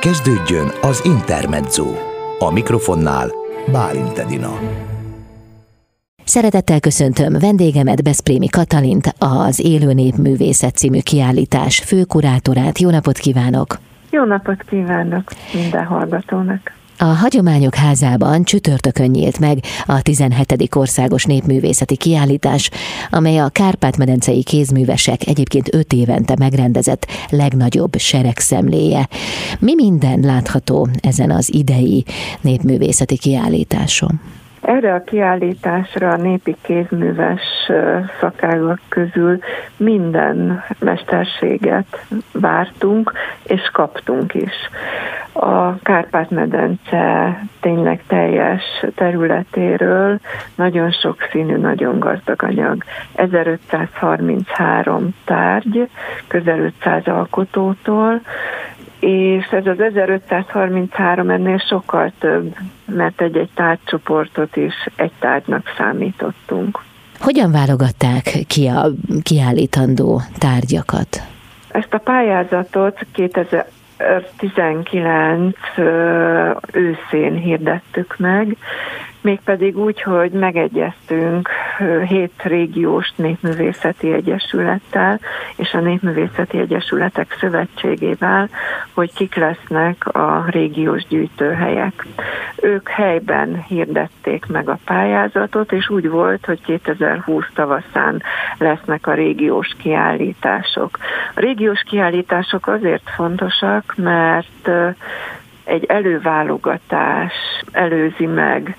Kezdődjön az Intermezzo. A mikrofonnál Bálint Edina. Szeretettel köszöntöm vendégemet, Beszprémi Katalint, az Élő Népművészet című kiállítás főkurátorát. Jó napot kívánok! Jó napot kívánok minden hallgatónak! A Hagyományok Házában csütörtökön nyílt meg a 17. Országos Népművészeti Kiállítás, amely a Kárpát-medencei kézművesek egyébként öt évente megrendezett legnagyobb seregszemléje. Mi minden látható ezen az idei népművészeti kiállításon? Erre a kiállításra a népi kézműves szakágak közül minden mesterséget vártunk, és kaptunk is. A Kárpát-medence tényleg teljes területéről nagyon sok színű, nagyon gazdag anyag. 1533 tárgy, közel 500 alkotótól, és ez az 1533 ennél sokkal több, mert egy-egy tárgycsoportot is egy tárgynak számítottunk. Hogyan válogatták ki a kiállítandó tárgyakat? Ezt a pályázatot 2019 őszén hirdettük meg, mégpedig úgy, hogy megegyeztünk hét régiós népművészeti egyesülettel és a Népművészeti Egyesületek Szövetségével, hogy kik lesznek a régiós gyűjtőhelyek. Ők helyben hirdették meg a pályázatot, és úgy volt, hogy 2020 tavaszán lesznek a régiós kiállítások. A régiós kiállítások azért fontosak, mert egy előválogatás előzi meg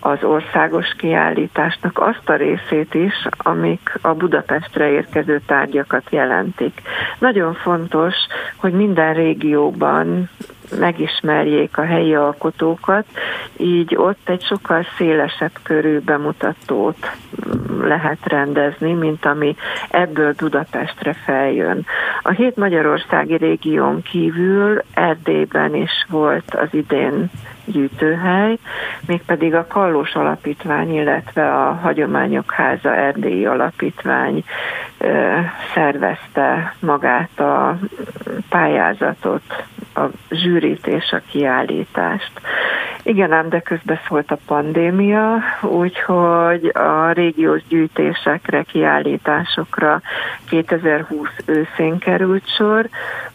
az országos kiállításnak azt a részét is, amik a Budapestre érkező tárgyakat jelentik. Nagyon fontos, hogy minden régióban megismerjék a helyi alkotókat, így ott egy sokkal szélesebb körű bemutatót lehet rendezni, mint ami ebből Budapestre feljön. A hét magyarországi régión kívül Erdélyben is volt az idén gyűjtőhely, mégpedig a Kallós Alapítvány, illetve a Hagyományok Háza Erdélyi Alapítvány szervezte magát a pályázatot, a zsűrit és a kiállítást. Igen, ám de közbeszólt a pandémia, úgyhogy a régiós gyűjtésekre, kiállításokra 2020 őszén került sor,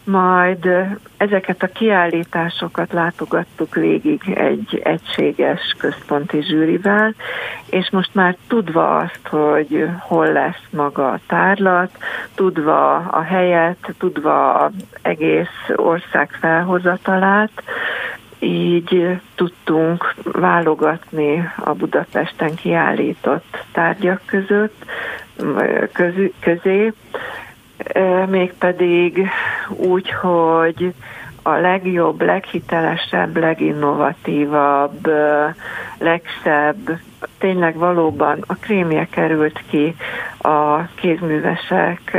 majd ezeket a kiállításokat látogattuk végig egy egységes központi zsűrivel, és most már tudva azt, hogy hol lesz maga a tárlat, tudva a helyet, tudva egész ország felhozatalát, így tudtunk válogatni a Budapesten kiállított tárgyak között, közé, mégpedig úgy, hogy a legjobb, leghitelesebb, leginnovatívabb, legszebb, tényleg valóban a krémje került ki a kézművesek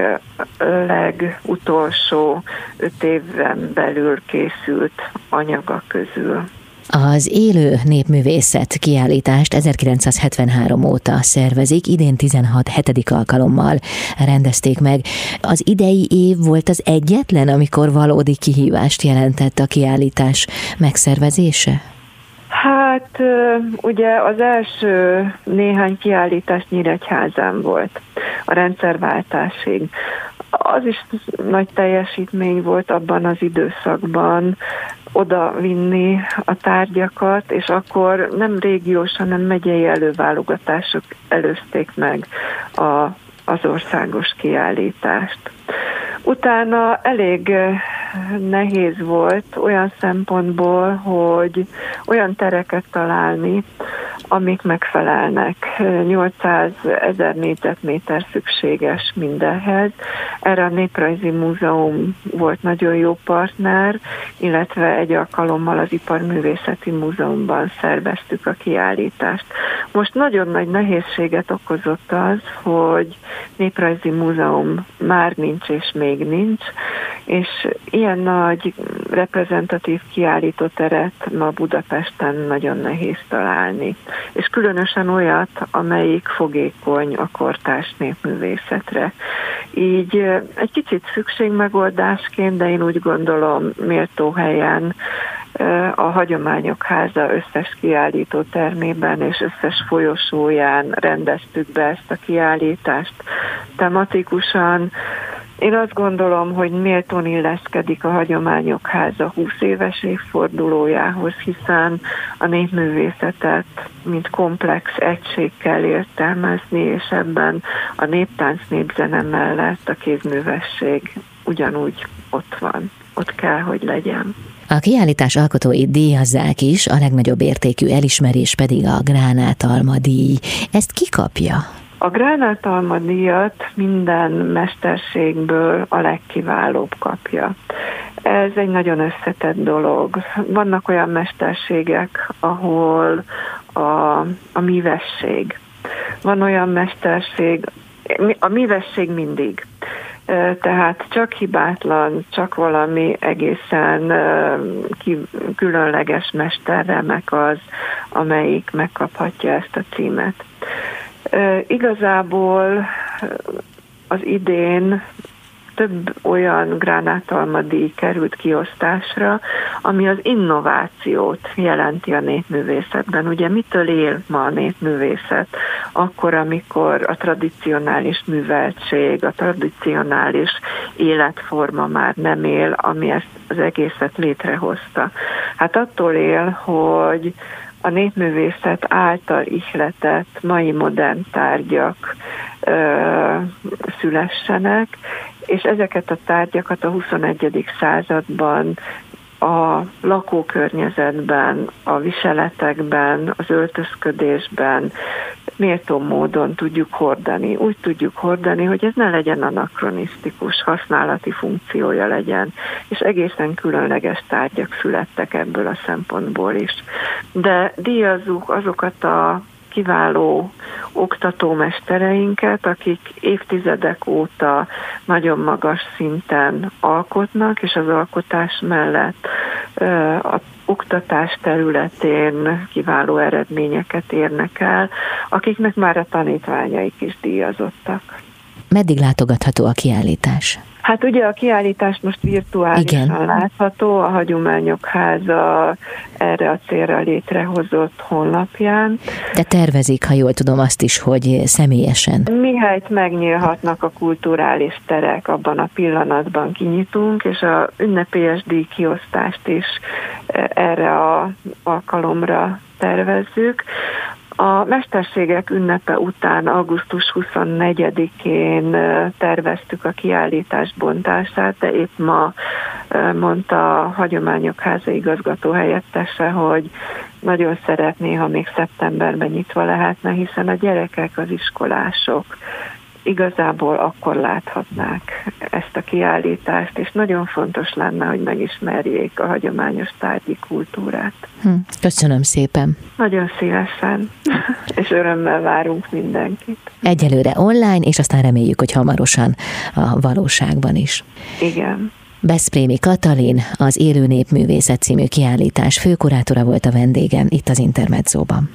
legutolsó öt évben belül készült anyaga közül. Az élő népművészet kiállítást 1973 óta szervezik, idén 16 hetedik alkalommal rendezték meg. Az idei év volt az egyetlen, amikor valódi kihívást jelentett a kiállítás megszervezése? Hát ugye az első néhány kiállítás Nyíregyházán volt a rendszerváltásig. Az is nagy teljesítmény volt abban az időszakban, oda vinni a tárgyakat, és akkor nem régiós, hanem megyei előválogatások előzték meg a, az országos kiállítást. Utána elég eh, nehéz volt olyan szempontból, hogy olyan tereket találni, amik megfelelnek. 800 ezer négyzetméter szükséges mindenhez. Erre a Néprajzi Múzeum volt nagyon jó partner, illetve egy alkalommal az Iparművészeti Múzeumban szerveztük a kiállítást. Most nagyon nagy nehézséget okozott az, hogy Néprajzi Múzeum már nincs és még nincs, és ilyen nagy reprezentatív kiállítóteret ma Budapesten nagyon nehéz találni. És különösen olyat, amelyik fogékony a kortárs népművészetre. Így egy kicsit szükségmegoldásként, de én úgy gondolom méltó helyen a Hagyományok Háza összes kiállító termében és összes folyosóján rendeztük be ezt a kiállítást tematikusan. Én azt gondolom, hogy méltón illeszkedik a Hagyományok Háza 20 éves évfordulójához, hiszen a népművészetet mint komplex egység kell értelmezni, és ebben a néptánc népzene mellett a kézművesség ugyanúgy ott van, ott kell, hogy legyen. A kiállítás alkotói díjazzák is, a legnagyobb értékű elismerés pedig a Gránátalma díj. Ezt ki kapja? A Gránátalma díjat minden mesterségből a legkiválóbb kapja. Ez egy nagyon összetett dolog. Vannak olyan mesterségek, ahol a, a művesség. Van olyan mesterség, a művesség mindig tehát csak hibátlan, csak valami egészen különleges mesterremek az, amelyik megkaphatja ezt a címet. Igazából az idén több olyan gránátalmadíj került kiosztásra, ami az innovációt jelenti a népművészetben. Ugye mitől él ma a népművészet? Akkor, amikor a tradicionális műveltség, a tradicionális életforma már nem él, ami ezt az egészet létrehozta. Hát attól él, hogy a népművészet által ihletett mai modern tárgyak ö, szülessenek, és ezeket a tárgyakat a 21. században a lakókörnyezetben, a viseletekben, az öltözködésben méltó módon tudjuk hordani. Úgy tudjuk hordani, hogy ez ne legyen anakronisztikus, használati funkciója legyen, és egészen különleges tárgyak születtek ebből a szempontból is. De díjazzuk azokat a kiváló oktatómestereinket, akik évtizedek óta nagyon magas szinten alkotnak, és az alkotás mellett a oktatás területén kiváló eredményeket érnek el, akiknek már a tanítványaik is díjazottak. Meddig látogatható a kiállítás? Hát ugye a kiállítás most virtuálisan Igen. látható, a Hagyományok Háza erre a célra létrehozott honlapján. De tervezik, ha jól tudom, azt is, hogy személyesen. Mihelyt megnyílhatnak a kulturális terek, abban a pillanatban kinyitunk, és a ünnepélyes díjkiosztást is e, erre a alkalomra tervezzük. A mesterségek ünnepe után augusztus 24-én terveztük a kiállítás bontását, de épp ma mondta a Hagyományok Háza igazgató helyettese, hogy nagyon szeretné, ha még szeptemberben nyitva lehetne, hiszen a gyerekek, az iskolások igazából akkor láthatnák ezt a kiállítást, és nagyon fontos lenne, hogy megismerjék a hagyományos tárgyi kultúrát. Hm, köszönöm szépen. Nagyon szívesen, és örömmel várunk mindenkit. Egyelőre online, és aztán reméljük, hogy hamarosan a valóságban is. Igen. Beszprémi Katalin, az Élő Népművészet című kiállítás főkurátora volt a vendégem itt az Intermedzóban.